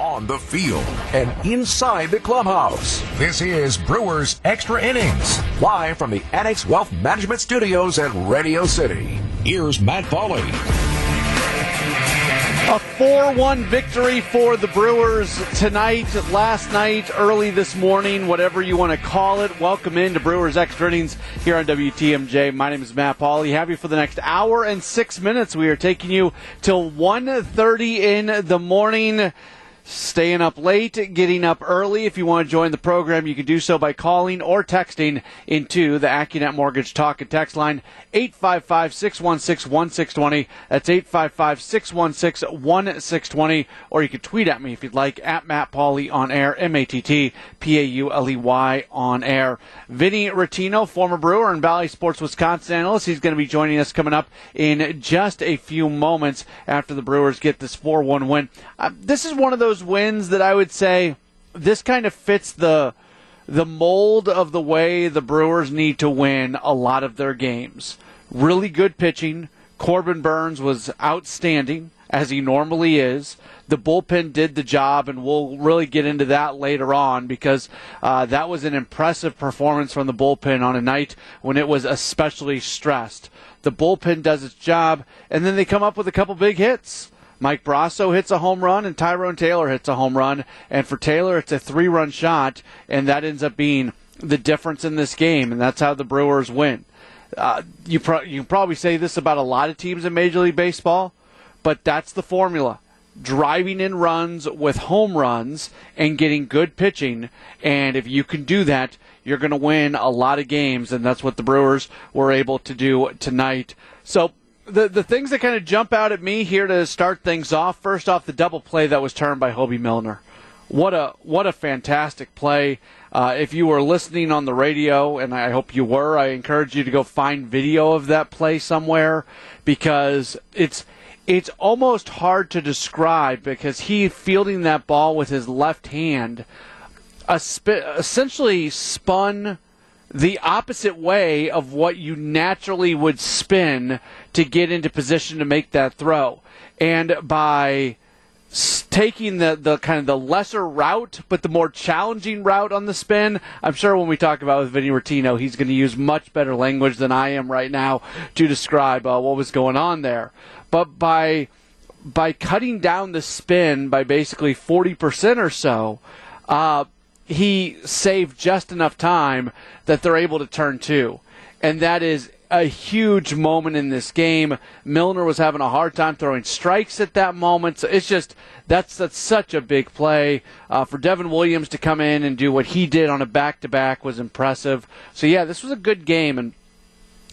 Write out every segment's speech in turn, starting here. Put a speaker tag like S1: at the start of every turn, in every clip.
S1: on the field, and inside the clubhouse. This is Brewers Extra Innings, live from the Annex Wealth Management Studios at Radio City. Here's Matt Pauley.
S2: A 4 1 victory for the Brewers tonight, last night, early this morning, whatever you want to call it. Welcome into Brewers Extra Innings here on WTMJ. My name is Matt Pauley. Have you for the next hour and six minutes. We are taking you till 1.30 in the morning staying up late, getting up early. If you want to join the program, you can do so by calling or texting into the AccuNet Mortgage Talk and Text line 855 616 1620. That's 855 616 1620. Or you can tweet at me if you'd like at Matt Pauley on air, M A T T P A U L E Y on air. Vinny Rottino, former Brewer and Bally Sports Wisconsin analyst, he's going to be joining us coming up in just a few moments after the Brewers get this 4 1 win. Uh, this is one of those those wins that I would say this kind of fits the the mold of the way the Brewers need to win a lot of their games. Really good pitching. Corbin Burnes was outstanding as he normally is. The bullpen did the job, and we'll really get into that later on because uh, that was an impressive performance from the bullpen on a night when it was especially stressed. The bullpen does its job, and then they come up with a couple big hits. Mike Brosseau hits a home run and Tyrone Taylor hits a home run. And for Taylor, it's a three run shot, and that ends up being the difference in this game, and that's how the Brewers win. Uh, you, pro- you probably say this about a lot of teams in Major League Baseball, but that's the formula. Driving in runs with home runs and getting good pitching. And if you can do that, you're going to win a lot of games, and that's what the Brewers were able to do tonight. So the the things that kind of jump out at me here to start things off. First off, the double play that was turned by Hoby Milner. What a what a fantastic play! Uh, if you were listening on the radio, and I hope you were, I encourage you to go find video of that play somewhere because it's it's almost hard to describe because he fielding that ball with his left hand, essentially spun the opposite way of what you naturally would spin to get into position to make that throw. And by taking the, the kind of the lesser route, but the more challenging route on the spin. I'm sure when we talk about with Vinny Rottino, he's going to use much better language than I am right now to describe uh, what was going on there. But by by cutting down the spin by basically 40% or so, uh, he saved just enough time that they're able to turn two. And that is a huge moment in this game. Milner was having a hard time throwing strikes at that moment. So it's just that's that's such a big play uh, for Devin Williams to come in and do what he did on a back to back was impressive. So yeah, this was a good game, and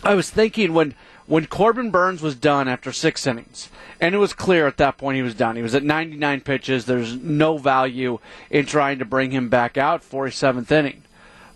S2: I was thinking when when Corbin Burnes was done after six innings, and it was clear at that point he was done. He was at 99 pitches. There's no value in trying to bring him back out for a seventh inning.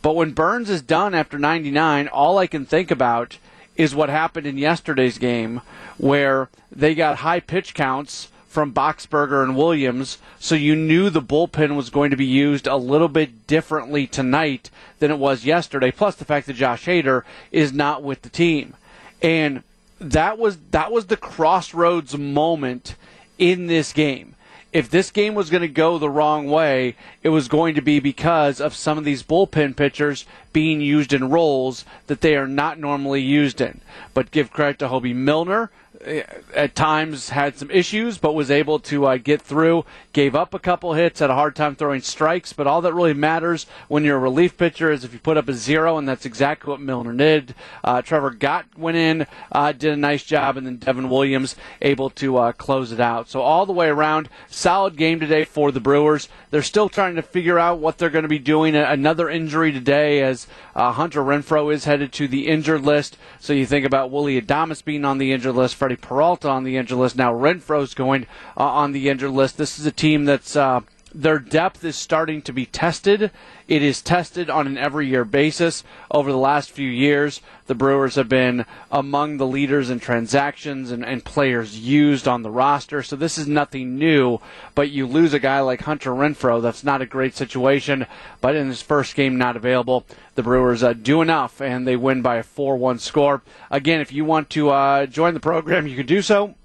S2: But when Burnes is done after 99, all I can think about is what happened in yesterday's game where they got high pitch counts from Boxberger and Williams, so you knew the bullpen was going to be used a little bit differently tonight than it was yesterday. Plus the fact that Josh Hader is not with the team, and that was that was the crossroads moment in this game if this game was going to go the wrong way, it was going to be because of some of these bullpen pitchers being used in roles that they are not normally used in. But give credit to Hoby Milner at times had some issues, but was able to uh, get through. Gave up a couple hits, had a hard time throwing strikes, but all that really matters when you're a relief pitcher is if you put up a zero, and that's exactly what Milner did. Uh, Trevor Gott went in, uh, did a nice job, and then Devin Williams able to uh, close it out. So all the way around, solid game today for the Brewers. They're still trying to figure out what they're going to be doing. Another injury today as uh, Hunter Renfroe is headed to the injured list. So you think about Willy Adames being on the injured list. Freddie Peralta on the injured list. Now Renfroe's going uh, on the injured list. This is a team that's uh, their depth is starting to be tested. It is tested on an every year basis. Over the last few years, the Brewers have been among the leaders in transactions and, and, players used on the roster. So this is nothing new, but you lose a guy like Hunter Renfroe. That's not a great situation, but in his first game, not available. The Brewers uh, do enough, and they win by a 4 1 score. Again, if you want to uh, join the program, you can do so.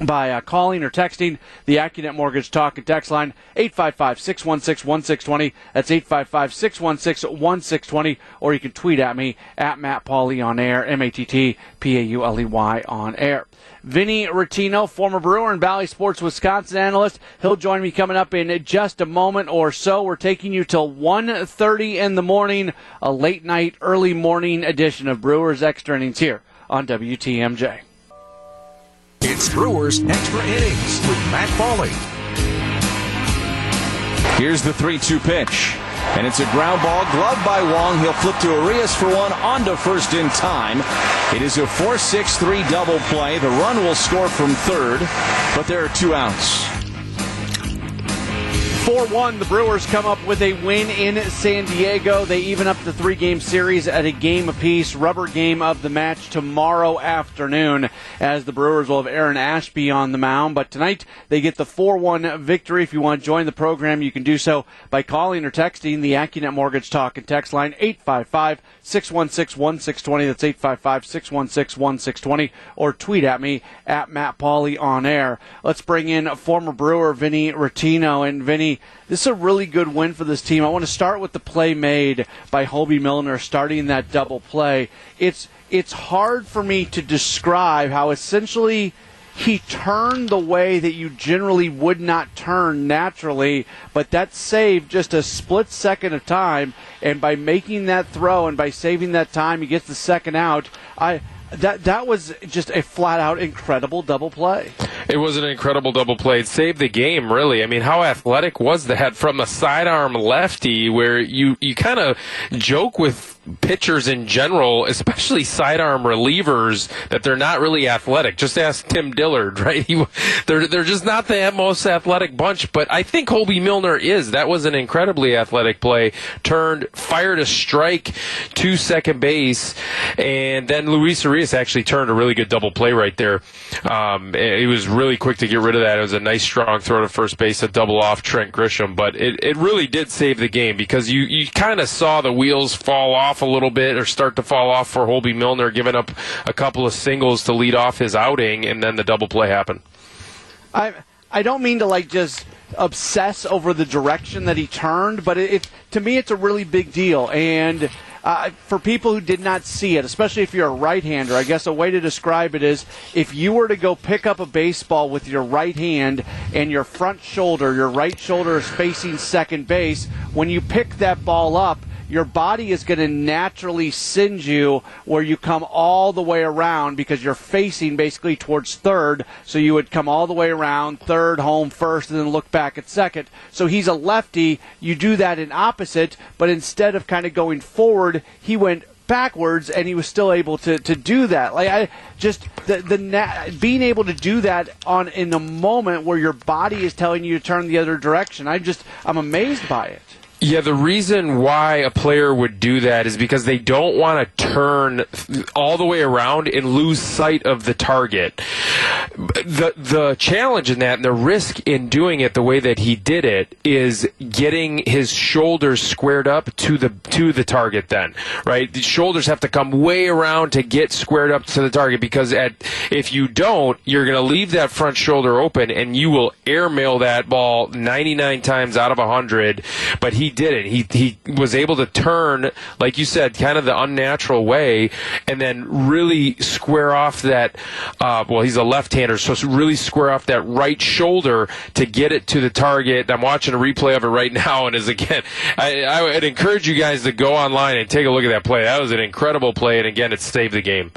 S2: By uh, calling or texting the AccuNet Mortgage Talk and Text line 855-616-1620. That's 855-616-1620. Or you can tweet at me at Matt Pauley on air, M-A-T-T-P-A-U-L-E-Y on air. Vinny Rottino, former Brewer and Bally Sports Wisconsin analyst. He'll join me coming up in just a moment or so. We're taking you till 1.30 in the morning, a late night, early morning edition of Brewers Extra Innings here on WTMJ.
S1: It's Brewers Extra Innings with Matt Pauley.
S3: Here's the 3 2 pitch. And it's a ground ball, gloved by Wong. He'll flip to Urias for one, on to first in time. It is a 4 6 3 double play. The run will score from third, but there are two outs.
S2: 4 1, the Brewers come up with a win in San Diego. They even up the three game series at a game apiece. Rubber game of the match tomorrow afternoon as the Brewers will have Aaron Ashby on the mound. But tonight they get the 4 1 victory. If you want to join the program, you can do so by calling or texting the AccuNet Mortgage Talk and Text line 855 616 1620. That's 855 616 1620. Or tweet at me at Matt Pauley on air. Let's bring in former Brewer Vinny Rottino. And Vinny, this is a really good win for this team. I want to start with the play made by Hoby Milner starting that double play. It's it's hard for me to describe how essentially he turned the way that you generally would not turn naturally, but that saved just a split second of time. And by making that throw and by saving that time, he gets the second out. I that that was just a flat out incredible double play.
S4: It was an incredible double play. It saved the game, really. I mean, how athletic was that from a sidearm lefty where you, you kind of joke with pitchers in general, especially sidearm relievers, that they're not really athletic. Just ask Tim Dillard, right? He, they're they're just not the most athletic bunch. But I think Hoby Milner is. That was an incredibly athletic play. Turned, fired a strike to second base, and then Luis Urias actually turned a really good double play right there. Um, it was really quick to get rid of that. It was a nice strong throw to first base, a double off Trent Grisham, but it, it really did save the game because you you kind of saw the wheels fall off off a little bit or start to fall off for Hoby Milner, giving up a couple of singles to lead off his outing, and then the double play happened.
S2: I I don't mean to like just obsess over the direction that he turned, but it, it to me it's a really big deal and. Uh, for people who did not see it, especially if you're a right-hander, I guess a way to describe it is if you were to go pick up a baseball with your right hand and your front shoulder, your right shoulder is facing second base, when you pick that ball up, your body is going to naturally send you where you come all the way around because you're facing basically towards third. So you would come all the way around, third, home first, and then look back at second. So he's a lefty. You do that in opposite, but instead of kind of going forward, he went backwards and he was still able to, to do that like i just the the na- being able to do that on in the moment where your body is telling you to turn the other direction i just i'm amazed by it
S4: yeah, the reason why a player would do that is because they don't want to turn all the way around and lose sight of the target. The the challenge in that and the risk in doing it the way that he did it is getting his shoulders squared up to the to the target then, right? The shoulders have to come way around to get squared up to the target because at if you don't, you're going to leave that front shoulder open and you will airmail that ball 99 times out of 100, but he did it. He he was able to turn, like you said, kind of the unnatural way, and then really square off that. Uh, well, he's a left-hander, so really square off that right shoulder to get it to the target. I'm watching a replay of it right now, and is again, I, I would encourage you guys to go online and take a look at that play. That was an incredible play, and again, it saved the game.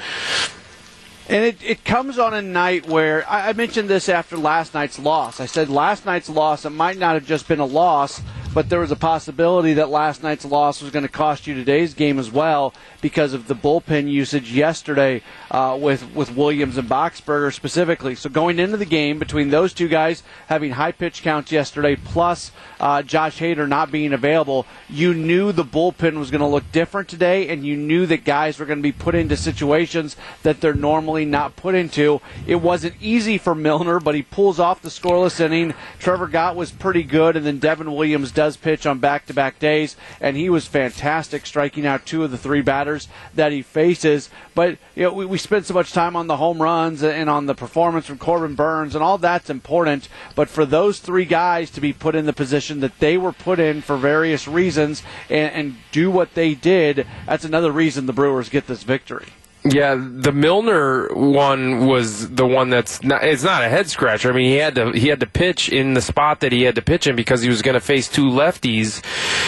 S2: And it, it comes on a night where I, I mentioned this after last night's loss. I said last night's loss, it might not have just been a loss, but there was a possibility that last night's loss was going to cost you today's game as well because of the bullpen usage yesterday uh, with with Williams and Boxberger specifically. So going into the game between those two guys having high pitch counts yesterday, plus uh, Josh Hader not being available, you knew the bullpen was going to look different today, and you knew that guys were going to be put into situations that they're normally not put into. It wasn't easy for Milner, but he pulls off the scoreless inning. Trevor Gott was pretty good, and then Devin Williams does pitch on back to back days, and he was fantastic, striking out two of the three batters that he faces. But you know, we, we spend so much time on the home runs and on the performance from Corbin Burnes, and all that's important. But for those three guys to be put in the position that they were put in for various reasons and, and do what they did, that's another reason the Brewers get this victory.
S4: Yeah, the Milner one was the one that's not. It's not a head scratcher. I mean, he had to he had to pitch in the spot that he had to pitch in because he was going to face two lefties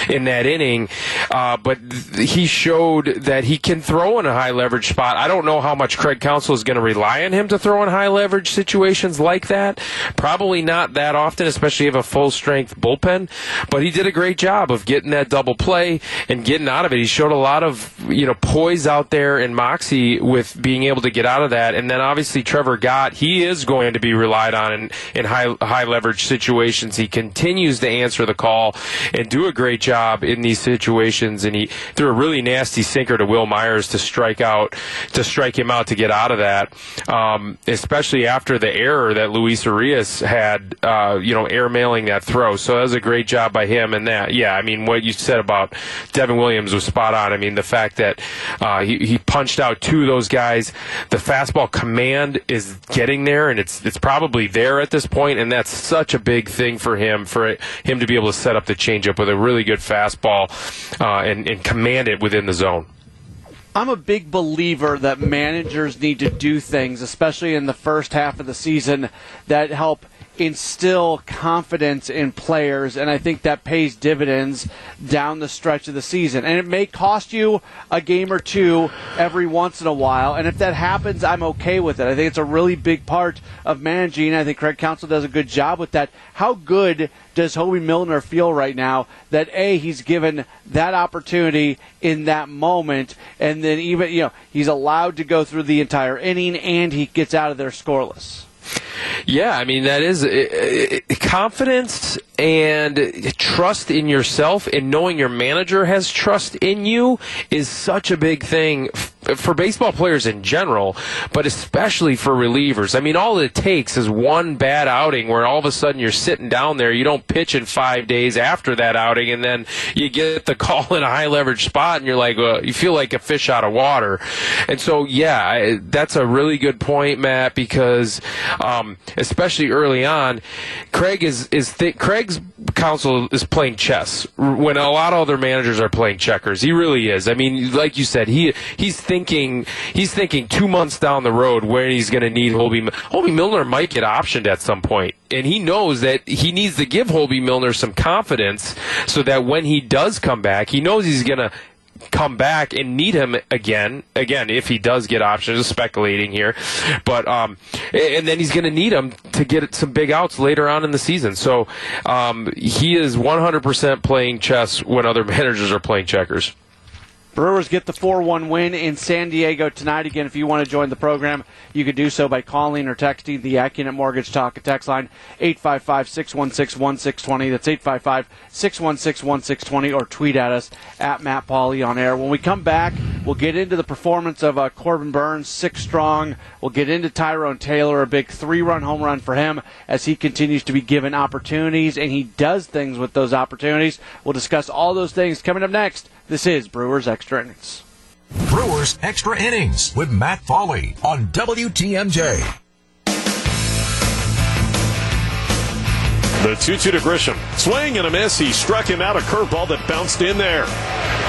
S4: in that inning. Uh, but th- he showed that he can throw in a high leverage spot. I don't know how much Craig Counsell is going to rely on him to throw in high leverage situations like that. Probably not that often, especially if a full strength bullpen. But he did a great job of getting that double play and getting out of it. He showed a lot of you know poise out there in moxie with being able to get out of that. And then obviously Trevor Gott, he is going to be relied on in, in high high leverage situations. He continues to answer the call and do a great job in these situations. And he threw a really nasty sinker to Wil Myers to strike out to strike him out to get out of that. Um, especially after the error that Luis Urias had, uh, you know, airmailing that throw. So that was a great job by him. And that, yeah, I mean, what you said about Devin Williams was spot on. I mean, the fact that uh, he, he punched out two of those guys. The fastball command is getting there, and it's it's probably there at this point, and that's such a big thing for him for him to be able to set up the changeup with a really good fastball uh, and, and command it within the zone.
S2: I'm a big believer that managers need to do things, especially in the first half of the season, that help instill confidence in players, and I think that pays dividends down the stretch of the season. And it may cost you a game or two every once in a while, and if that happens, I'm okay with it. I think it's a really big part of managing. I think Craig Counsell does a good job with that. How good does Hoby Milner feel right now that A, he's given that opportunity in that moment, and then even, you know, he's allowed to go through the entire inning and he gets out of there scoreless?
S4: Yeah, I mean that is uh, confidence and trust in yourself and knowing your manager has trust in you is such a big thing for baseball players in general, but especially for relievers. I mean, all it takes is one bad outing where all of a sudden you're sitting down there, you don't pitch in five days after that outing, and then you get the call in a high leverage spot, and you're like, you feel like a fish out of water. And so, yeah, that's a really good point, Matt, because um, especially early on, Craig is is th- Craig's Counsell is playing chess when a lot of other managers are playing checkers. He really is. I mean, like you said, he he's thinking thinking he's thinking two months down the road where he's going to need Holby. Hoby Milner might get optioned at some point, and he knows that he needs to give Hoby Milner some confidence so that when he does come back, he knows he's going to come back and need him again. Again, if he does get options, speculating here, but um, and then he's going to need him to get some big outs later on in the season. So um, he is 100% playing chess when other managers are playing checkers.
S2: Brewers get the 4 1 win in San Diego tonight. Again, if you want to join the program, you can do so by calling or texting the AccuNet Mortgage Talk and Text line 855 616 1620. That's 855 616 1620 or tweet at us at Matt Pauley on air. When we come back, we'll get into the performance of uh, Corbin Burnes, six strong. We'll get into Tyrone Taylor, a big three run home run for him as he continues to be given opportunities and he does things with those opportunities. We'll discuss all those things coming up next. This is Brewers Extra Innings.
S1: Brewers Extra Innings with Matt Pauley on WTMJ.
S5: The 2 2 to Grisham. Swing and a miss. He struck him out a curveball that bounced in there.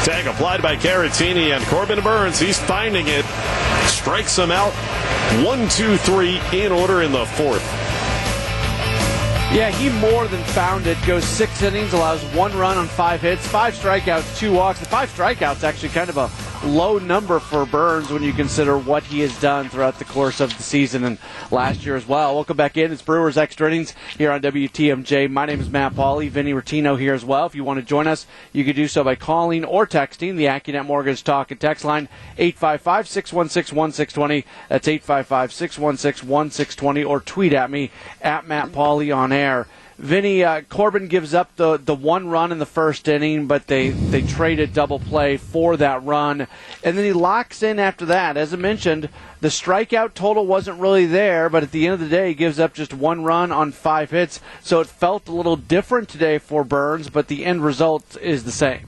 S5: Tag applied by Caratini and Corbin Burnes. He's finding it. Strikes him out. One, two, three in order in the fourth.
S2: Yeah, he more than found it. Goes six innings, allows one run on five hits, five strikeouts, two walks. The five strikeouts actually kind of a low number for Burnes when you consider what he has done throughout the course of the season and last year as well. Welcome back in. It's Brewers Extra Innings here on WTMJ. My name is Matt Pauley. Vinny Rottino here as well. If you want to join us, you can do so by calling or texting the AccuNet Mortgage Talk and Text line 855 616 1620. That's 855 616 1620 or tweet at me at Matt Pauley on air. Vinny uh, Corbin gives up the, the one run in the first inning, but they, they traded double play for that run. And then he locks in after that. As I mentioned, the strikeout total wasn't really there, but at the end of the day, he gives up just one run on five hits. So it felt a little different today for Burnes, but the end result is the same.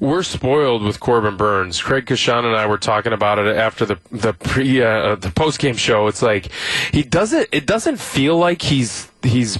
S4: We're spoiled with Corbin Burnes. Craig Coshun and I were talking about it after the the pre uh, the post game show. It's like he doesn't. It doesn't feel like he's he's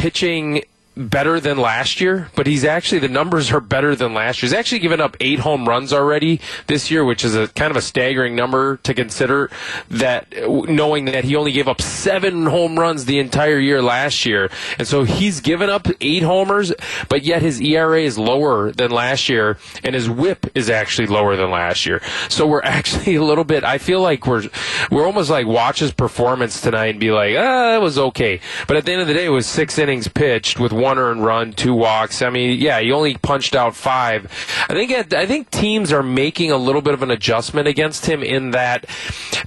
S4: pitching better than last year, but he's actually the numbers are better than last year. He's actually given up eight home runs already this year, which is a kind of a staggering number to consider. That knowing that he only gave up seven home runs the entire year last year, and so he's given up eight homers, but yet his ERA is lower than last year, and his WHIP is actually lower than last year. So we're actually a little bit. I feel like we're we're almost like watch his performance tonight and be like, ah, it was okay, but at the end of the day, it was six innings pitched with one earned run, two walks. I mean, yeah, he only punched out five. I think I think teams are making a little bit of an adjustment against him in that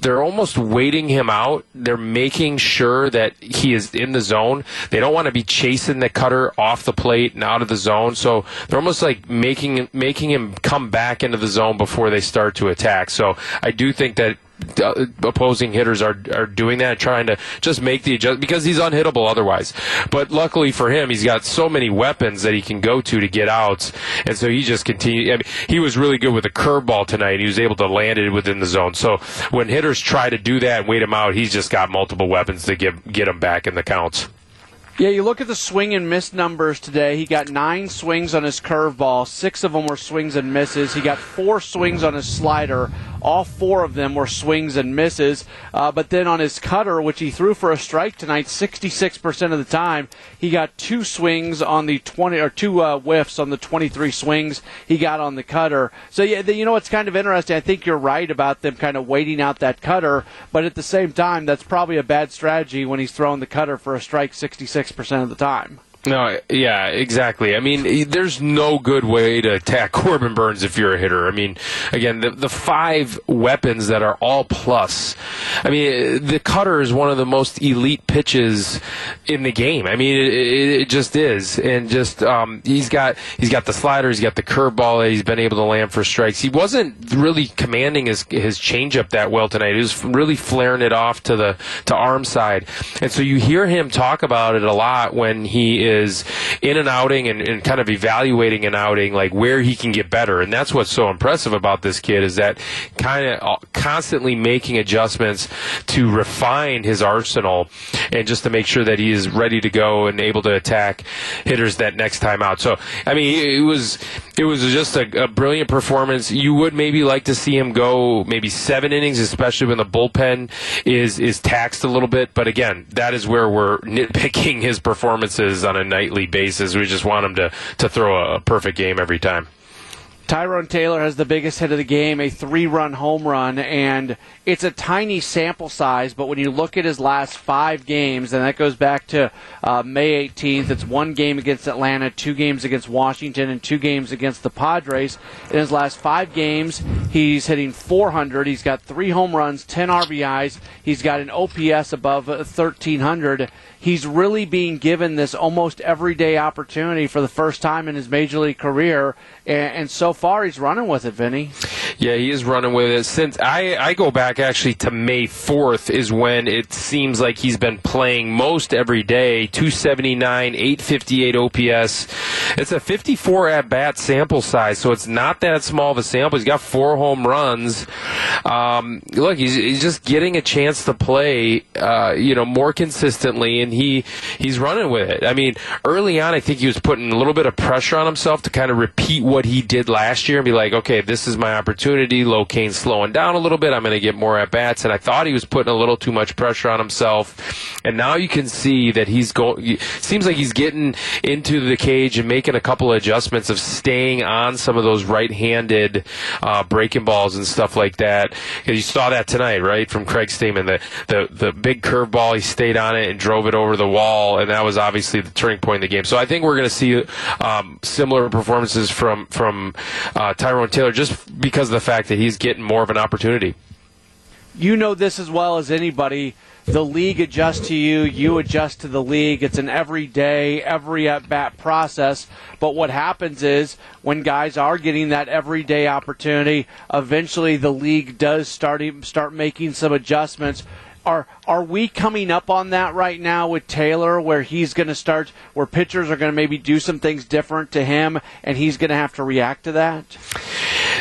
S4: they're almost waiting him out. They're making sure that he is in the zone. They don't want to be chasing the cutter off the plate and out of the zone. So they're almost like making making him come back into the zone before they start to attack. So I do think that Uh, opposing hitters are are doing that, trying to just make the adjustment because he's unhittable otherwise. But luckily for him, he's got so many weapons that he can go to to get outs, and so he just continued. I mean, he was really good with the curveball tonight. He was able to land it within the zone. So when hitters try to do that and wait him out, he's just got multiple weapons to get get him back in the counts.
S2: Yeah, you look at the swing and miss numbers today. He got nine swings on his curveball. Six of them were swings and misses. He got four swings on his slider. All four of them were swings and misses. Uh, but then on his cutter, which he threw for a strike tonight, 66% of the time, he got two swings on the 20 or two uh, whiffs on the 23 swings he got on the cutter. So yeah, you know what's kind of interesting. I think you're right about them kind of waiting out that cutter, but at the same time, that's probably a bad strategy when he's throwing the cutter for a strike 66 percent of the time.
S4: No, yeah, exactly. I mean, there's no good way to attack Corbin Burnes if you're a hitter. I mean, again, the, the five weapons that are all plus. I mean, the cutter is one of the most elite pitches in the game. I mean, it, it, it just is, and just um, he's got he's got the slider, he's got the curveball he's been able to land for strikes. He wasn't really commanding his his changeup that well tonight. He was really flaring it off to the to arm side, and so you hear him talk about it a lot when he is is in an outing and, and kind of evaluating an outing, like where he can get better. And that's what's so impressive about this kid is that kind of uh, constantly making adjustments to refine his arsenal and just to make sure that he is ready to go and able to attack hitters that next time out. So, I mean, it was it was just a, a brilliant performance. You would maybe like to see him go maybe seven innings, especially when the bullpen is is taxed a little bit. But again, that is where we're nitpicking his performances on a nightly basis. We just want him to to throw a, perfect game every time.
S2: Tyrone Taylor has the biggest hit of the game, a three run home run, and it's a tiny sample size, but when you look at his last five games, and that goes back to uh, May 18th, it's one game against Atlanta, two games against Washington, and two games against the Padres. In his last five games, he's hitting 400. He's got three home runs, 10 RBIs. He's got an OPS above 1,300 he's really being given this almost everyday opportunity for the first time in his major league career, and, and, so far he's running with it, Vinny.
S4: Yeah, he is running with it. Since I I go back actually to May fourth is when it seems like he's been playing most every day. Two seventy nine, eight fifty eight OPS. It's a fifty four at bat sample size, so it's not that small of a sample. He's got four home runs. Um, look, he's, he's just getting a chance to play, uh, you know, more consistently, and he he's running with it. I mean, early on, I think he was putting a little bit of pressure on himself to kind of repeat what he did last year and be like, okay, this is my opportunity. Locane's slowing down a little bit. I'm going to get more at bats, and I thought he was putting a little too much pressure on himself. And now you can see that he's going. Seems like he's getting into the cage and making a couple of adjustments of staying on some of those right-handed uh, breaking balls and stuff like that. You saw that tonight, right, from Craig Stammen. The the the big curveball, he stayed on it and drove it over over the wall, and that was obviously the turning point in the game. So I think we're going to see um, similar performances from from uh, Tyrone Taylor just because of the fact that he's getting more of an opportunity.
S2: you know this as well as anybody. The league adjusts to you, you adjust to the league. It's an everyday, every at bat process. But what happens is when guys are getting that everyday opportunity, eventually the league does start start making some adjustments are are we coming up on that right now with Taylor, where he's going to start, where pitchers are going to maybe do some things different to him, and he's going to have to react to that?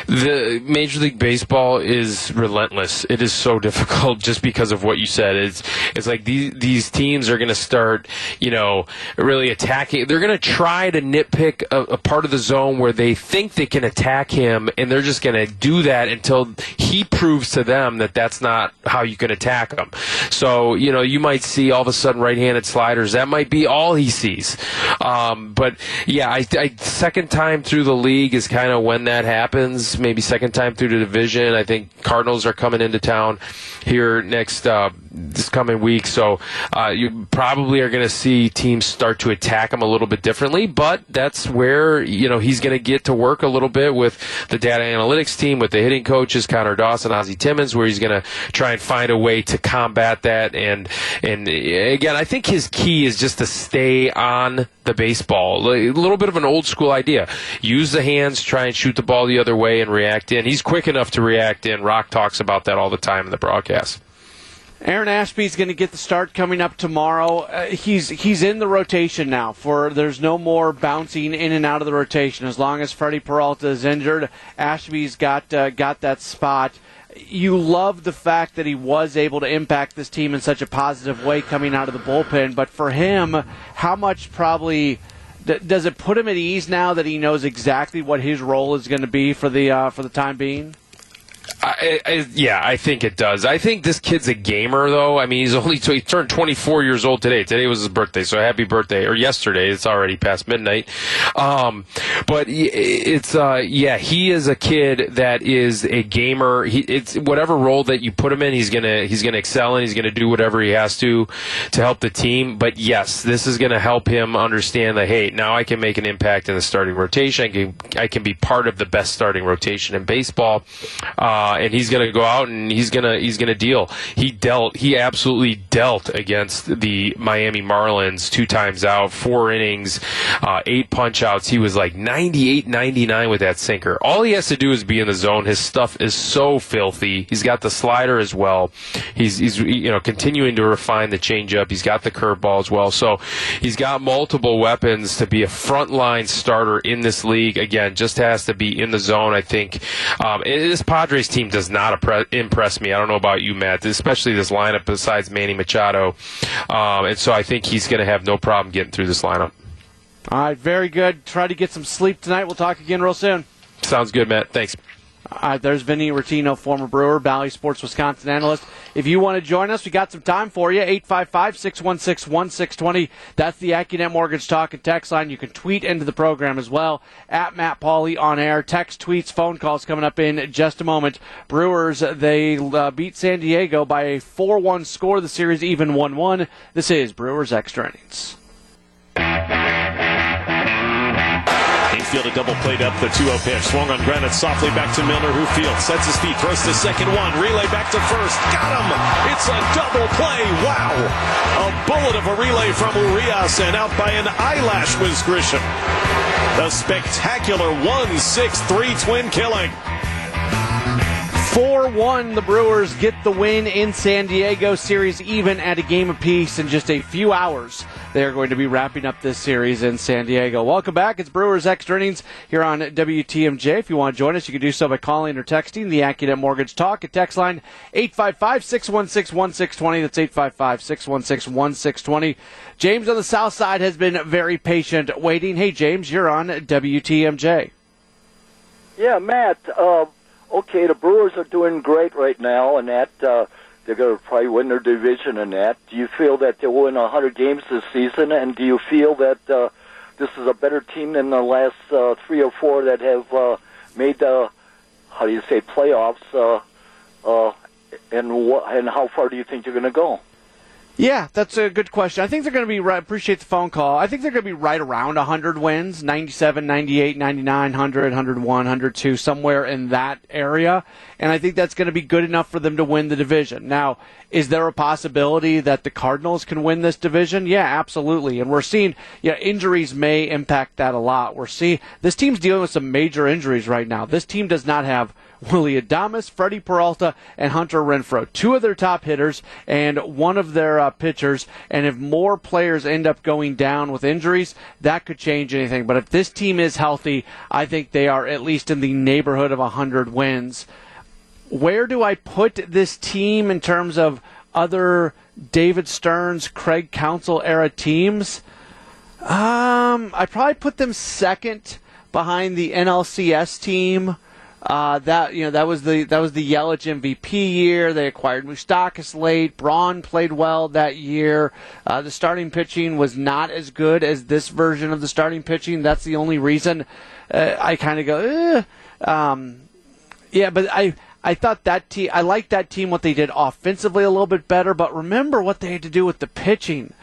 S4: The Major League Baseball is relentless. It is so difficult just because of what you said. It's it's like these these teams are going to start, you know, really attacking. They're going to try to nitpick a, a part of the zone where they think they can attack him, and they're just going to do that until he proves to them that that's not how you can attack him. So, you know, you might see all of a sudden right-handed sliders. That might be all he sees. Um, but yeah, I, I, second time through the league is kind of when that happens. Maybe second time through the division. I think Cardinals are coming into town here next uh, this coming week. So uh, you probably are going to see teams start to attack him a little bit differently. But that's where you know he's going to get to work a little bit with the data analytics team, with the hitting coaches, Connor Dawson, Ozzie Timmons, where he's going to try and find a way to combat that. And and again, I think his key is just to stay on the baseball. A little bit of an old school idea. Use the hands, try and shoot the ball the other way, and react in. He's quick enough to react in. Rock talks about that all the time in the broadcast.
S2: Aaron Ashby's going to get the start coming up tomorrow. Uh, he's he's in the rotation now. For there's no more bouncing in and out of the rotation as long as Freddie Peralta is injured. Ashby's got uh, got that spot. You love the fact that he was able to impact this team in such a positive way coming out of the bullpen. But for him, how much probably does it put him at ease now that he knows exactly what his role is going to be for the uh, for the time being?
S4: I, I, yeah, I think it does. I think this kid's a gamer, though. I mean, he's only he turned 24 years old today. Today was his birthday, so happy birthday! Or yesterday, it's already past midnight. Um, but it's uh, yeah, he is a kid that is a gamer. He, it's whatever role that you put him in, he's gonna he's gonna excel and he's gonna do whatever he has to to help the team. But yes, this is gonna help him understand that hey, now I can make an impact in the starting rotation. I can I can be part of the best starting rotation in baseball. Uh, uh, and he's going to go out and he's going to he's going to deal. He dealt. He absolutely dealt against the Miami Marlins two times out, four innings, uh, eight punch outs. He was like 98, 99 with that sinker. All he has to do is be in the zone. His stuff is so filthy. He's got the slider as well. He's he's you know continuing to refine the changeup. He's got the curveball as well. So he's got multiple weapons to be a frontline starter in this league. Again, just has to be in the zone. I think um, this Padres team team does not impress me. I don't know about you, Matt, especially this lineup besides Manny Machado. Um, and so I think he's going to have no problem getting through this lineup.
S2: All right, very good. Try to get some sleep tonight. We'll talk again real soon.
S4: Sounds good, Matt. Thanks.
S2: Uh, there's Vinny Rottino, former Brewer, Bally Sports Wisconsin analyst. If you want to join us, we got some time for you. 855 616 1620. That's the AccuNet Mortgage Talk and Text line. You can tweet into the program as well. At Matt Pauley on air. Text, tweets, phone calls coming up in just a moment. Brewers, they uh, beat San Diego by a 4 1 score. The series even 1 1. This is Brewers Extra Innings.
S5: Field a double played up the 2-0 pitch. Swung on grounded softly back to Milner, who fields, sets his feet, throws to second one, relay back to first. Got him! It's a double play. Wow! A bullet of a relay from Urias and out by an eyelash was Grisham. The spectacular 1-6-3 twin killing.
S2: 4 1, the Brewers get the win in San Diego. Series even at a game apiece in just a few hours. They are going to be wrapping up this series in San Diego. Welcome back. It's Brewers Extra Innings here on WTMJ. If you want to join us, you can do so by calling or texting the AccuNet Mortgage Talk at text line 855 616 1620. That's 855 616 1620. James on the south side has been very patient waiting. Hey, James, you're on WTMJ.
S6: Yeah, Matt. Uh, okay, the Brewers are doing great right now, and that uh, they're going to probably win their division. And that, do you feel that they'll win 100 games this season? And do you feel that uh, this is a better team than the last uh, three or four that have uh, made the how do you say playoffs? Uh, uh, and what and how far do you think you're going to go?
S2: Yeah, that's a good question. I think they're going to be right. Appreciate the phone call. I think they're going to be right around 100 wins 97, 98, 99, 100, 101, 102, somewhere in that area. And I think that's going to be good enough for them to win the division. Now, is there a possibility that the Cardinals can win this division? Yeah, absolutely. And we're seeing, yeah, injuries may impact that a lot. We're seeing this team's dealing with some major injuries right now. This team does not have Willy Adames, Freddie Peralta, and Hunter Renfroe. Two of their top hitters and one of their uh, pitchers. And if more players end up going down with injuries, that could change anything. But if this team is healthy, I think they are at least in the neighborhood of 100 wins. Where do I put this team in terms of other David Stearns, Craig Counsell era teams? Um, I probably put them second behind the NLCS team. Uh, that you know that was the that was the Yelich MVP year. They acquired Moustakas late. Braun played well that year. Uh, the starting pitching was not as good as this version of the starting pitching. That's the only reason uh, I kind of go. Eh. Um, yeah, but I I thought that team I liked that team what they did offensively a little bit better. But remember what they had to do with the pitching.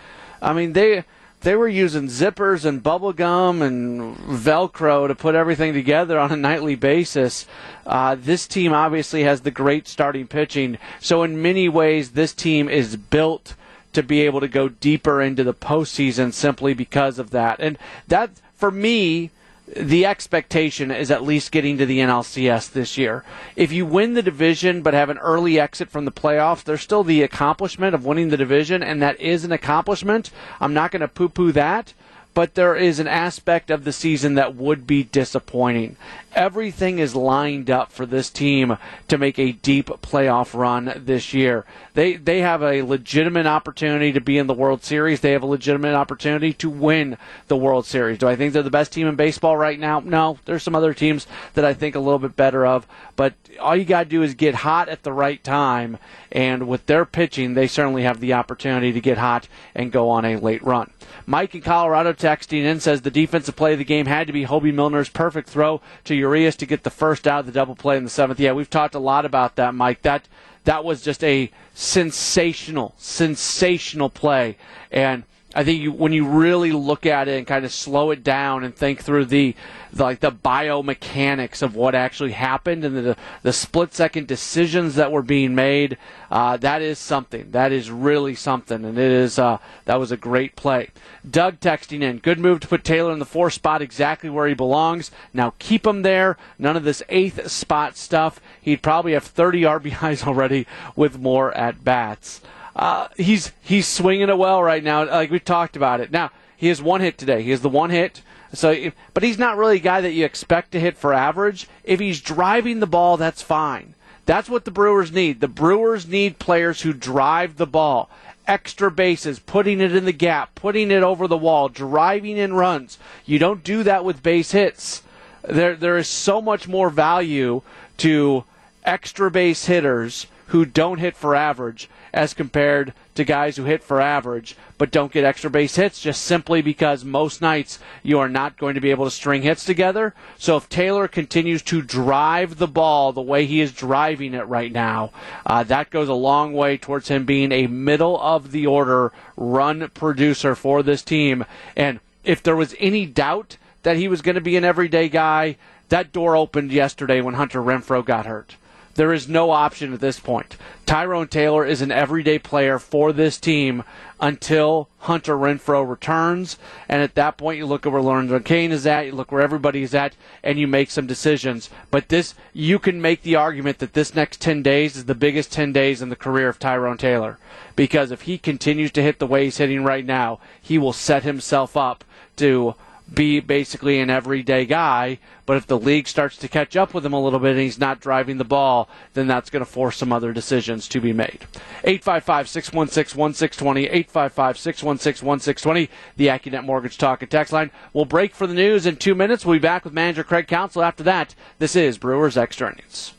S2: I mean they they were using zippers and bubble gum and Velcro to put everything together on a nightly basis. Uh, this team obviously has the great starting pitching. So, in many ways, this team is built to be able to go deeper into the postseason simply because of that. And that, for me, the expectation is at least getting to the NLCS this year. If you win the division but have an early exit from the playoffs, there's still the accomplishment of winning the division, and that is an accomplishment. I'm not going to poo poo that but there is an aspect of the season that would be disappointing. Everything is lined up for this team to make a deep playoff run this year. They they have a legitimate opportunity to be in the World Series. They have a legitimate opportunity to win the World Series. Do I think they're the best team in baseball right now? No. There's some other teams that I think a little bit better of, but all you got to do is get hot at the right time and with their pitching, they certainly have the opportunity to get hot and go on a late run. Mike in Colorado texting in says the defensive play of the game had to be Hoby Milner's perfect throw to Urias to get the first out of the double play in the seventh. Yeah, we've talked a lot about that, Mike. That that was just a sensational, sensational play. And I think you, when you really look at it and kind of slow it down and think through the, the like the biomechanics of what actually happened and the the split second decisions that were being made, uh, that is something. That is really something, and it is uh, that was a great play. Doug texting in, good move to put Taylor in the fourth spot, exactly where he belongs. Now keep him there. None of this eighth spot stuff. He'd probably have 30 RBIs already with more at bats. Uh, he's he's swinging it well right now. Like we talked about it. Now he has one hit today. He has the one hit. So, but he's not really a guy that you expect to hit for average. If he's driving the ball, that's fine. That's what the Brewers need. The Brewers need players who drive the ball. Extra bases, putting it in the gap, putting it over the wall, driving in runs. You don't do that with base hits. There, there is so much more value to extra base hitters who don't hit for average as compared to guys who hit for average but don't get extra base hits just simply because most nights you are not going to be able to string hits together. So if Taylor continues to drive the ball the way he is driving it right now, uh, that goes a long way towards him being a middle of the order run producer for this team. And if there was any doubt that he was going to be an everyday guy, that door opened yesterday when Hunter Renfroe got hurt. There is no option at this point. Tyrone Taylor is an everyday player for this team until Hunter Renfroe returns. And at that point, you look at where Lorenzo Cain is at, you look where everybody is at, and you make some decisions. But this, you can make the argument that this next 10 days is the biggest 10 days in the career of Tyrone Taylor. Because if he continues to hit the way he's hitting right now, he will set himself up to be basically an everyday guy. But if the league starts to catch up with him a little bit and he's not driving the ball, then that's going to force some other decisions to be made. 855 616 1620, 855 616 1620, the AccuNet Mortgage Talk and Text line. We'll break for the news in two minutes. We'll be back with manager Craig Counsell after that. This is Brewers Extra Innings.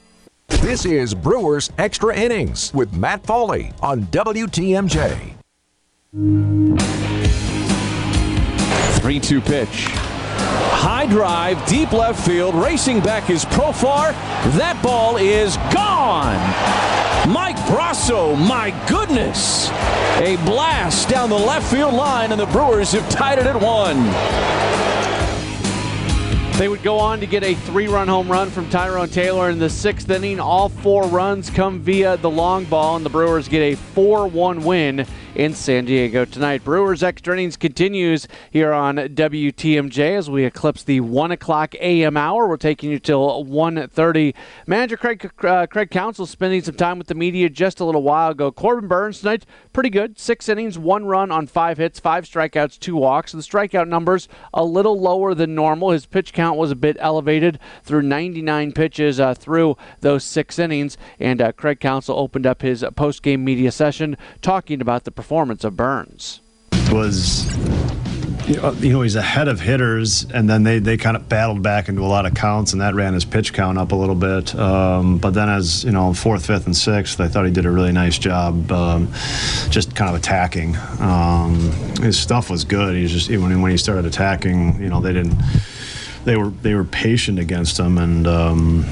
S1: This is Brewers Extra Innings with Matt Pauley on WTMJ.
S3: 3 2 pitch. High drive, deep left field, racing back is Profar. That ball is gone. Mike Brosseau, my goodness. A blast down the left field line, and the Brewers have tied it at one.
S2: They would go on to get a three run home run from Tyrone Taylor in the sixth inning. All four runs come via the long ball, and the Brewers get a 4 1 win in San Diego tonight. Brewers extra innings continues here on WTMJ as we eclipse the 1 o'clock a.m. hour. We're taking you till 1.30. Manager Craig, uh, Craig Counsell spending some time with the media just a little while ago. Corbin Burnes tonight, pretty good. Six innings, one run on five hits, five strikeouts, two walks. The strikeout numbers a little lower than normal. His pitch count was a bit elevated through 99 pitches uh, through those six innings. And uh, Craig Counsell opened up his post game media session talking about the performance of Burnes.
S7: Was you know he's ahead of hitters, and then they, they kind of battled back into a lot of counts, and that ran his pitch count up a little bit. Um, but then as you know, fourth, fifth, and sixth, I thought he did a really nice job, um, just kind of attacking. Um, his stuff was good. He just when when he started attacking, you know, they didn't they were they were patient against him, and um,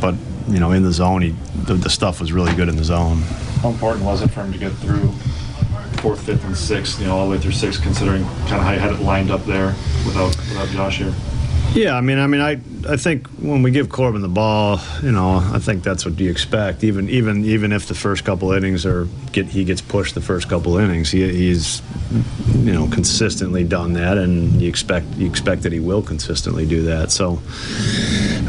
S7: but you know in the zone, he the, the stuff was really good in the zone.
S8: How important was it for him to get through fourth, fifth, and sixth? You know, all the way through six, considering kind of how you had it lined up there without without Josh here.
S7: Yeah, I mean, I mean, I, I think when we give Corbin the ball, you know, I think that's what you expect. Even, even, even if the first couple innings are get he gets pushed the first couple innings, he, he's, you know, consistently done that, and you expect you expect that he will consistently do that. So,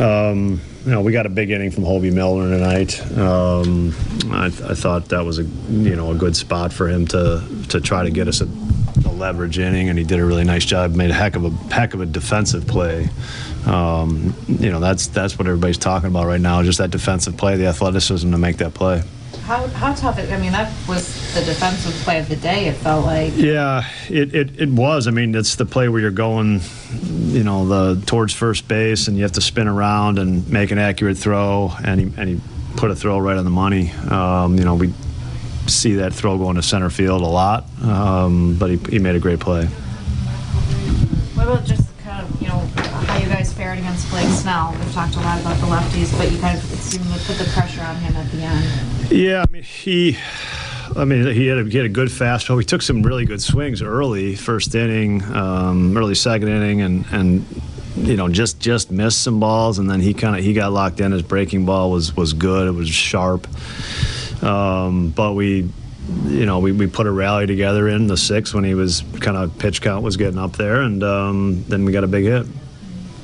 S7: um, you know, we got a big inning from Hoby Milner tonight. Um, I, I thought that was a, you know, a good spot for him to to try to get us a leverage inning, and he did a really nice job. Made a heck of a heck of a defensive play. Um, you know, that's that's what everybody's talking about right now. Just that defensive play, the athleticism to make that play.
S9: How, how tough it, I mean, that was the defensive play of the day, it felt like.
S7: Yeah, it, it, it was. I mean, it's the play where you're going, you know, the towards first base and you have to spin around and make an accurate throw, and he, and he put a throw right on the money. Um, you know, we see that throw going to center field a lot, um, but he, he made a great play.
S9: What about just kind of, you know, how you guys fared against Blake Snell? We've talked a lot about the lefties, but you kind of seemed to put the pressure on him at the end.
S7: Yeah, I mean, he. I mean, he had, a, he had a good fastball. He took some really good swings early, first inning, um, early second inning, and and you know just just missed some balls, and then he kind of he got locked in. His breaking ball was was good. It was sharp. Um, but we, you know, we, we put a rally together in the sixth when he was kind of pitch count was getting up there, and um, then we got a big hit.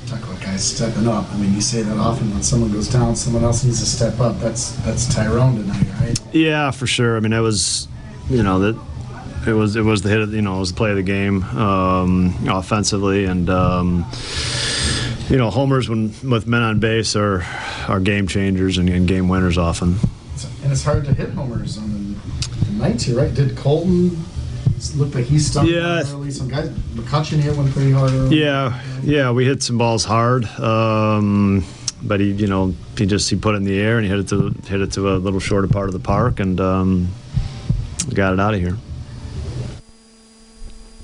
S10: Talk about guys stepping up. I mean, you say that often when someone goes down, someone else needs to step up. That's that's Tyrone tonight, right?
S7: Yeah, for sure. I mean, it was, you know, that it was it was the hit. Of, you know, it was the play of the game um, offensively, and um, you know, homers when with men on base are are game changers and, and game winners often
S10: and it's hard to hit homers on the, the nights here, right? Did Colton look like he stuck yeah. early? Some guys, McCutchen hit one pretty hard early.
S7: Yeah, yeah, we hit some balls hard. Um, but he, you know, he just he put it in the air and he hit it to hit it to a little shorter part of the park and um, got it out of here.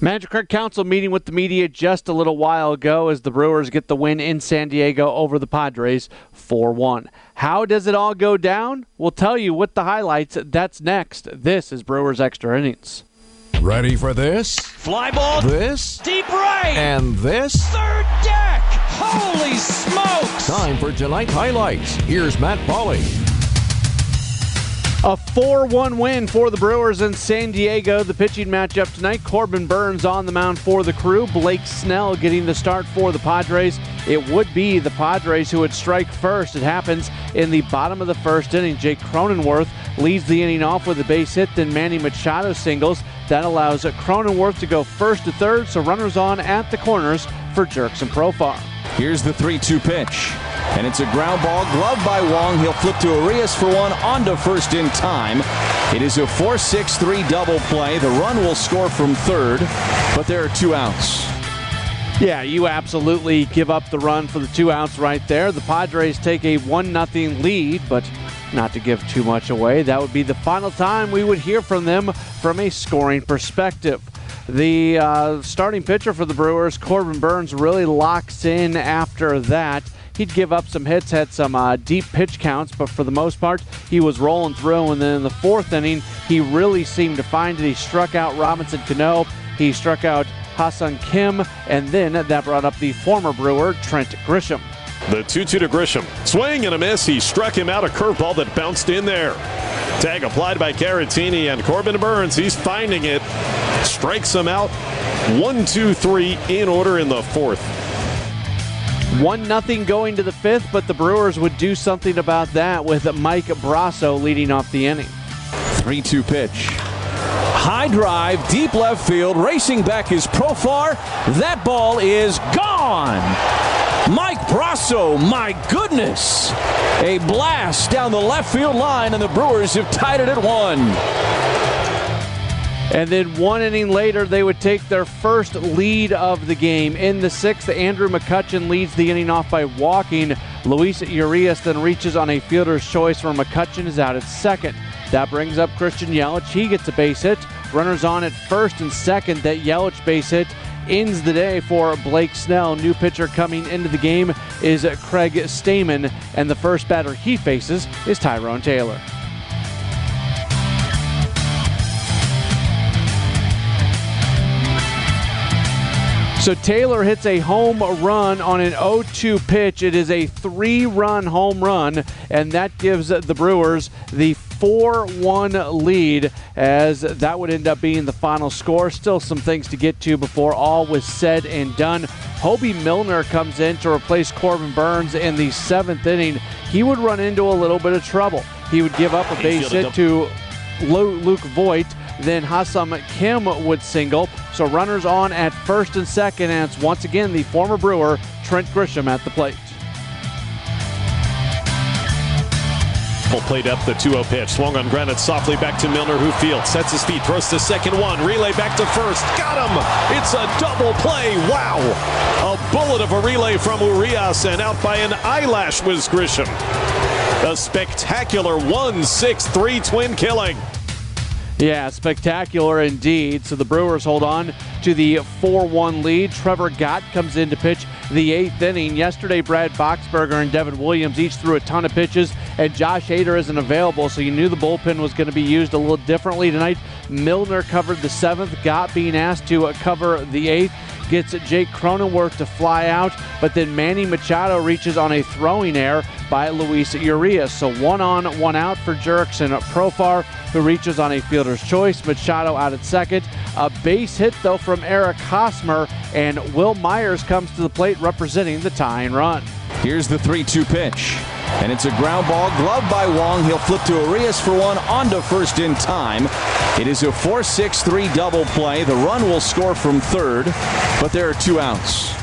S2: Manager Craig Counsell meeting with the media just a little while ago as the Brewers get the win in San Diego over the Padres 4 1. How does it all go down? We'll tell you with the highlights. That's next. This is Brewers Extra Innings.
S1: Ready for this?
S3: Fly ball.
S1: This?
S3: Deep right.
S1: And this?
S3: Third deck. Holy smokes.
S1: Time for tonight's highlights. Here's Matt Pauley.
S2: A 4 1 win for the Brewers in San Diego. The pitching matchup tonight Corbin Burnes on the mound for the crew. Blake Snell getting the start for the Padres. It would be the Padres who would strike first. It happens in the bottom of the first inning. Jake Cronenworth leads the inning off with a base hit, then Manny Machado singles. That allows Cronenworth to go first to third, so runners on at the corners for Jurickson Profar.
S3: Here's the 3 2 pitch. And it's a ground ball gloved by Wong. He'll flip to Urias for one on to first in time. It is a 4 6 3 double play. The run will score from third, but there are two outs.
S2: Yeah, you absolutely give up the run for the two outs right there. The Padres take a 1 0 lead, but not to give too much away. That would be the final time we would hear from them from a scoring perspective. The uh, starting pitcher for the Brewers, Corbin Burnes, really locks in after that. He'd give up some hits, had some uh, deep pitch counts, but for the most part, he was rolling through. And then in the fourth inning, he really seemed to find it. He struck out Robinson Cano. He struck out Ha-Seong Kim, and then that brought up the former Brewer, Trent Grisham.
S5: The 2 2 to Grisham. Swing and a miss. He struck him out a curveball that bounced in there. Tag applied by Caratini and Corbin Burnes. He's finding it. Strikes him out. One, two, three in order in the fourth.
S2: One nothing going to the fifth, but the Brewers would do something about that with Mike Brosseau leading off the inning.
S3: 3 2 pitch. High drive, deep left field, racing back is Profar. That ball is gone. Mike Brosseau, my goodness. A blast down the left field line, and the Brewers have tied it at one.
S2: And then one inning later, they would take their first lead of the game. In the sixth, Andrew McCutchen leads the inning off by walking. Luis Urias then reaches on a fielder's choice where McCutchen is out at second. That brings up Christian Yelich. He gets a base hit. Runners on at first and second. That Yelich base hit ends the day for Blake Snell. New pitcher coming into the game is Craig Stammen, and the first batter he faces is Tyrone Taylor. So Taylor hits a home run on an 0 2 pitch. It is a three run home run, and that gives the Brewers the 4 1 lead, as that would end up being the final score. Still some things to get to before all was said and done. Hoby Milner comes in to replace Corbin Burnes in the seventh inning. He would run into a little bit of trouble. He would give up a base hit to Luke Voit then Ha-Seong Kim would single. So runners on at first and second, and it's once again the former Brewer, Trent Grisham, at the plate.
S5: Played up the 2 0 pitch. Swung on Granite softly back to Milner, who fields. Sets his feet, throws the second one. Relay back to first. Got him! It's a double play. Wow! A bullet of a relay from Urias and out by an eyelash was Grisham. A spectacular 1 6 3 twin killing.
S2: Yeah, spectacular indeed. So the Brewers hold on to the 4 1 lead. Trevor Gott comes in to pitch the eighth inning. Yesterday, Brad Boxberger and Devin Williams each threw a ton of pitches, and Josh Hader isn't available, so you knew the bullpen was going to be used a little differently tonight. Milner covered the seventh, Gott being asked to cover the eighth gets Jake Cronenworth to fly out, but then Manny Machado reaches on a throwing error by Luis Urias. So one on, one out for Jurickson Profar, who reaches on a fielder's choice. Machado out at second. A base hit, though, from Eric Hosmer, and Wil Myers comes to the plate representing the tying run.
S3: Here's the 3 2 pitch. And it's a ground ball gloved by Wong. He'll flip to Urias for one on to first in time. It is a 4 6 3 double play. The run will score from third, but there are two outs.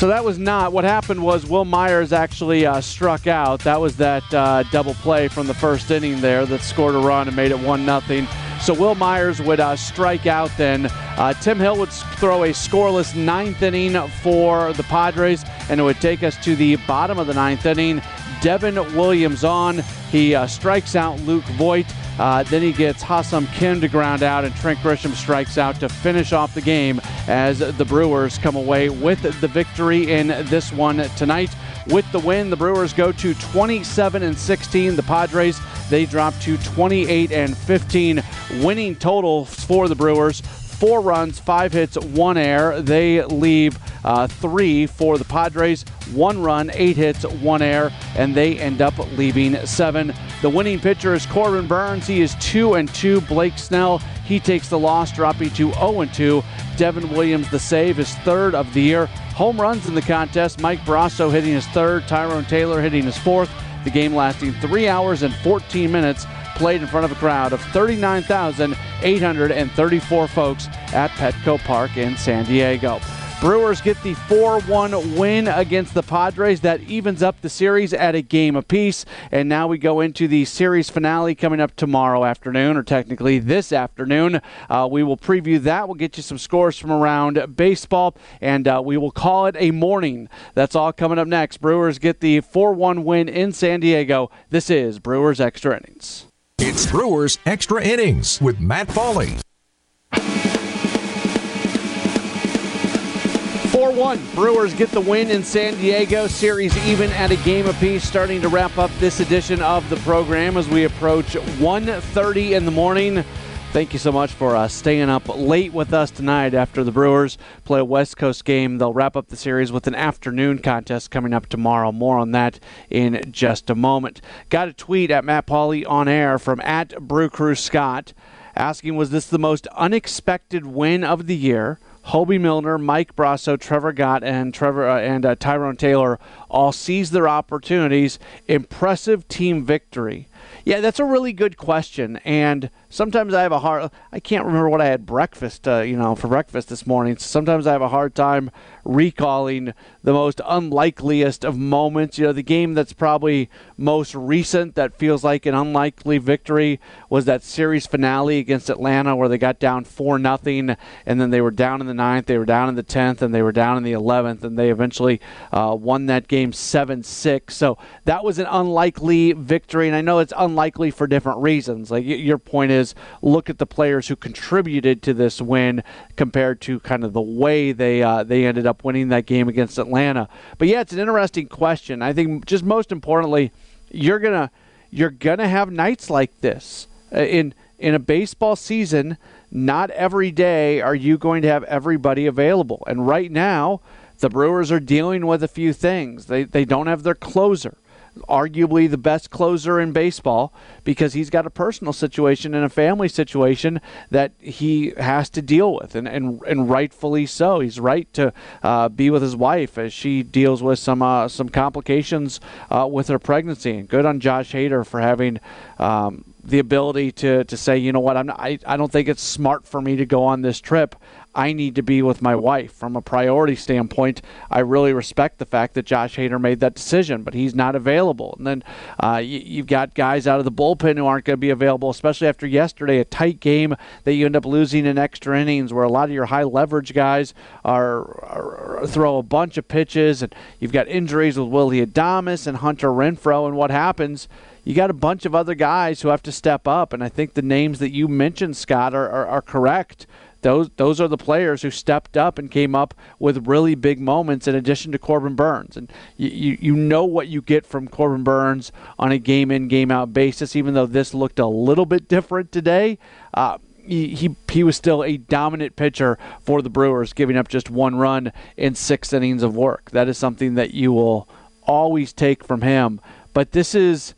S2: So that was not what happened. Was Wil Myers actually uh, struck out? That was that uh, double play from the first inning there that scored a run and made it one nothing. So Wil Myers would uh, strike out then. Uh, Tim Hill would throw a scoreless ninth inning for the Padres, and it would take us to the bottom of the ninth inning. Devin Williams on. He uh, strikes out Luke Voit. Uh, then he gets Ha-Seong Kim to ground out, and Trent Grisham strikes out to finish off the game as the Brewers come away with the victory in this one tonight. With the win, the Brewers go to 27 and 16. The Padres they drop to 28 and 15. Winning total for the Brewers four runs, five hits, one error. They leave uh, three for the Padres, one run, eight hits, one error, and they end up leaving seven. The winning pitcher is Corbin Burnes. He is two and two. Blake Snell he takes the loss, dropping to 0 and 2. Devin Williams the save, his third of the year. Home runs in the contest. Mike Brosseau hitting his third. Tyrone Taylor hitting his fourth. The game lasting three hours and 14 minutes played in front of a crowd of 39,834 folks at Petco Park in San Diego. Brewers get the 4 1 win against the Padres. That evens up the series at a game apiece. And now we go into the series finale coming up tomorrow afternoon, or technically this afternoon. Uh, we will preview that. We'll get you some scores from around baseball, and uh, we will call it a morning. That's all coming up next. Brewers get the 4 1 win in San Diego. This is Brewers Extra Innings.
S1: It's Brewers Extra Innings with Matt Pauley.
S2: 4 1. Brewers get the win in San Diego. Series even at a game apiece. Starting to wrap up this edition of the program as we approach 1.30 in the morning. Thank you so much for uh, staying up late with us tonight after the Brewers play a West Coast game. They'll wrap up the series with an afternoon contest coming up tomorrow. More on that in just a moment. Got a tweet at Matt Pauley on air from at Brew Crew Scott asking, Was this the most unexpected win of the year? Hoby Milner, Mike Brosseau, Trevor Gott, and Trevor uh, and uh, Tyrone Taylor all seized their opportunities. Impressive team victory. Yeah, that's a really good question, and sometimes I have a hard. I can't remember what I had breakfast, uh, you know, for breakfast this morning. So sometimes I have a hard time recalling the most unlikeliest of moments. You know, the game that's probably most recent that feels like an unlikely victory was that series finale against Atlanta, where they got down four nothing, and then they were down in the ninth, they were down in the tenth, and they were down in the eleventh, and they eventually uh, won that game seven six. So that was an unlikely victory, and I know it's unlikely for different reasons. Like your point is is look at the players who contributed to this win compared to kind of the way they uh, they ended up winning that game against Atlanta. But yeah, it's an interesting question. I think just most importantly, you're gonna you're gonna have nights like this uh, in in a baseball season. Not every day are you going to have everybody available, and right now. The Brewers are dealing with a few things. They, they don't have their closer arguably the best closer in baseball because he's got a personal situation and a family situation that he has to deal with, and, and, and rightfully so. He's right to uh, be with his wife as she deals with some uh, some complications uh, with her pregnancy. And good on Josh Hader for having. Um, the ability to, to say, you know what, I'm not, I, I don't think it's smart for me to go on this trip. I need to be with my wife. From a priority standpoint, I really respect the fact that Josh Hader made that decision, but he's not available. And then uh, you, have got guys out of the bullpen who aren't going to be available, especially after yesterday, a tight game that you end up losing in extra innings, where a lot of your high leverage guys are, are, are throw a bunch of pitches, and you've got injuries with Willy Adames and Hunter Renfroe, and what happens? you got a bunch of other guys who have to step up, and I think the names that you mentioned, Scott, are, are, are correct those those are the players who stepped up and came up with really big moments in addition to Corbin Burnes. And you, you, know what you get from Corbin Burnes on a game in, game out basis, even though this looked a little bit different today. Uh, he, he, he was still a dominant pitcher for the Brewers, giving up just one run in six innings of work. That is something that you will always take from him. But this is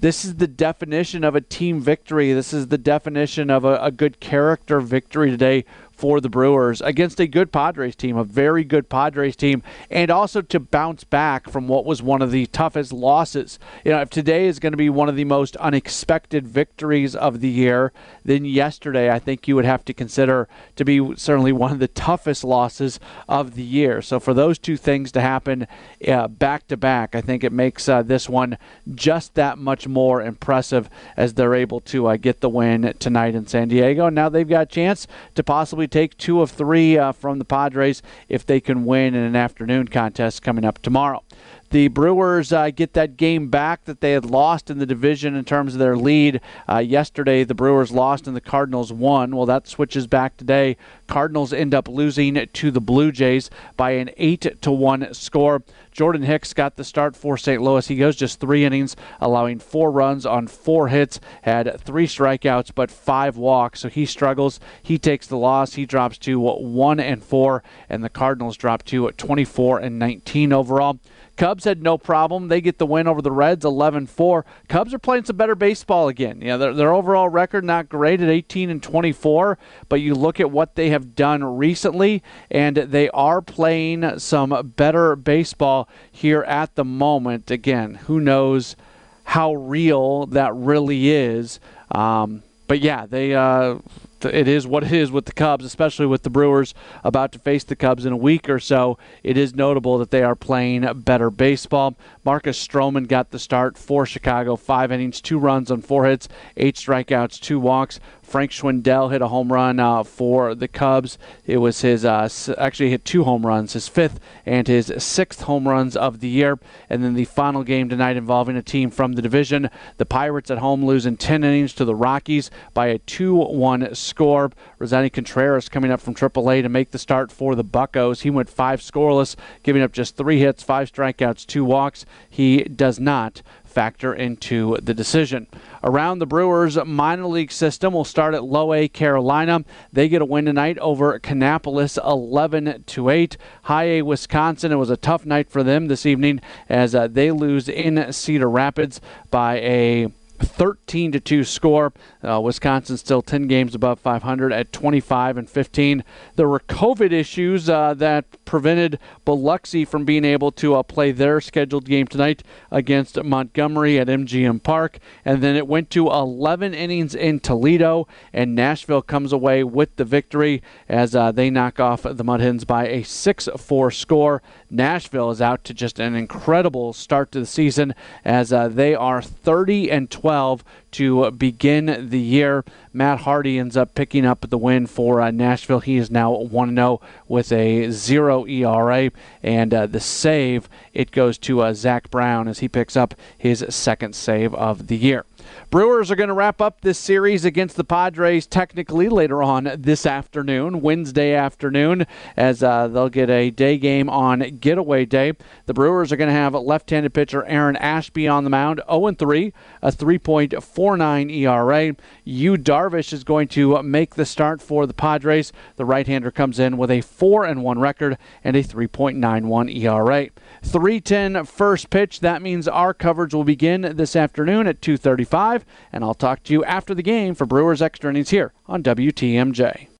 S2: this is the definition of a team victory. This is the definition of a, a good character victory today for the Brewers against a good Padres team, a very good Padres team, and also to bounce back from what was one of the toughest losses. You know, if today is going to be one of the most unexpected victories of the year, then yesterday I think you would have to consider to be certainly one of the toughest losses of the year. So for those two things to happen uh, back to back, I think it makes uh, this one just that much more impressive as they're able to uh, get the win tonight in San Diego. And now they've got a chance to possibly take two of three uh, from the Padres if they can win in an afternoon contest coming up tomorrow the Brewers uh, get that game back that they had lost in the division in terms of their lead. Uh, yesterday, the Brewers lost and the Cardinals won. Well, that switches back today. Cardinals end up losing to the Blue Jays by an 8 to 1 score. Jordan Hicks got the start for St. Louis. He goes just three innings, allowing four runs on four hits, had three strikeouts, but five walks. So he struggles. He takes the loss. He drops to one and four, and the Cardinals drop to 24 and 19 overall. Cubs had no problem. They get the win over the Reds 11 4. Cubs are playing some better baseball again. Yeah, their, their overall record not great at 18 and 24, but you look at what they have done recently, and they are playing some better baseball here at the moment. Again, who knows how real that really is. Um, but yeah, they uh, it is what it is with the Cubs, especially with the Brewers about to face the Cubs in a week or so. It is notable that they are playing better baseball. Marcus Stroman got the start for Chicago, five innings, two runs on four hits, eight strikeouts, two walks. Frank Schwindel hit a home run uh, for the Cubs. It was his uh, actually hit two home runs, his fifth and his sixth home runs of the year. And then the final game tonight involving a team from the division, the Pirates at home losing 10 innings to the Rockies by a 2-1 score. Roansy Contreras coming up from AAA to make the start for the Buckos. He went five scoreless, giving up just three hits, five strikeouts, two walks. He does not factor into the decision. Around the Brewers minor league system, we'll start at Low A Carolina. They get a win tonight over Kannapolis 11 to 8. High A Wisconsin, it was a tough night for them this evening as uh, they lose in Cedar Rapids by a 13 to 2 score. Uh, Wisconsin still 10 games above 500 at 25 and 15. There were COVID issues uh, that prevented Biloxi from being able to uh, play their scheduled game tonight against Montgomery at MGM Park. And then it went to 11 innings in Toledo, and Nashville comes away with the victory as uh, they knock off the Mud Hens by a 6 4 score. Nashville is out to just an incredible start to the season as uh, they are 30 and 12 to begin the year. Matt Hardy ends up picking up the win for uh, Nashville. He is now 1 0 with a 0 ERA. And uh, the save, it goes to uh, Zach Brown as he picks up his second save of the year. Brewers are going to wrap up this series against the Padres technically later on this afternoon, Wednesday afternoon, as uh, they'll get a day game on getaway day. The Brewers are going to have left handed pitcher Aaron Ashby on the mound, 0 3, a 3.49 ERA. Yu Darvish is going to make the start for the Padres. The right hander comes in with a 4 1 record and a 3.91 ERA. 310 first pitch. That means our coverage will begin this afternoon at 2:35 and I'll talk to you after the game for Brewers Extra Innings here on WTMJ.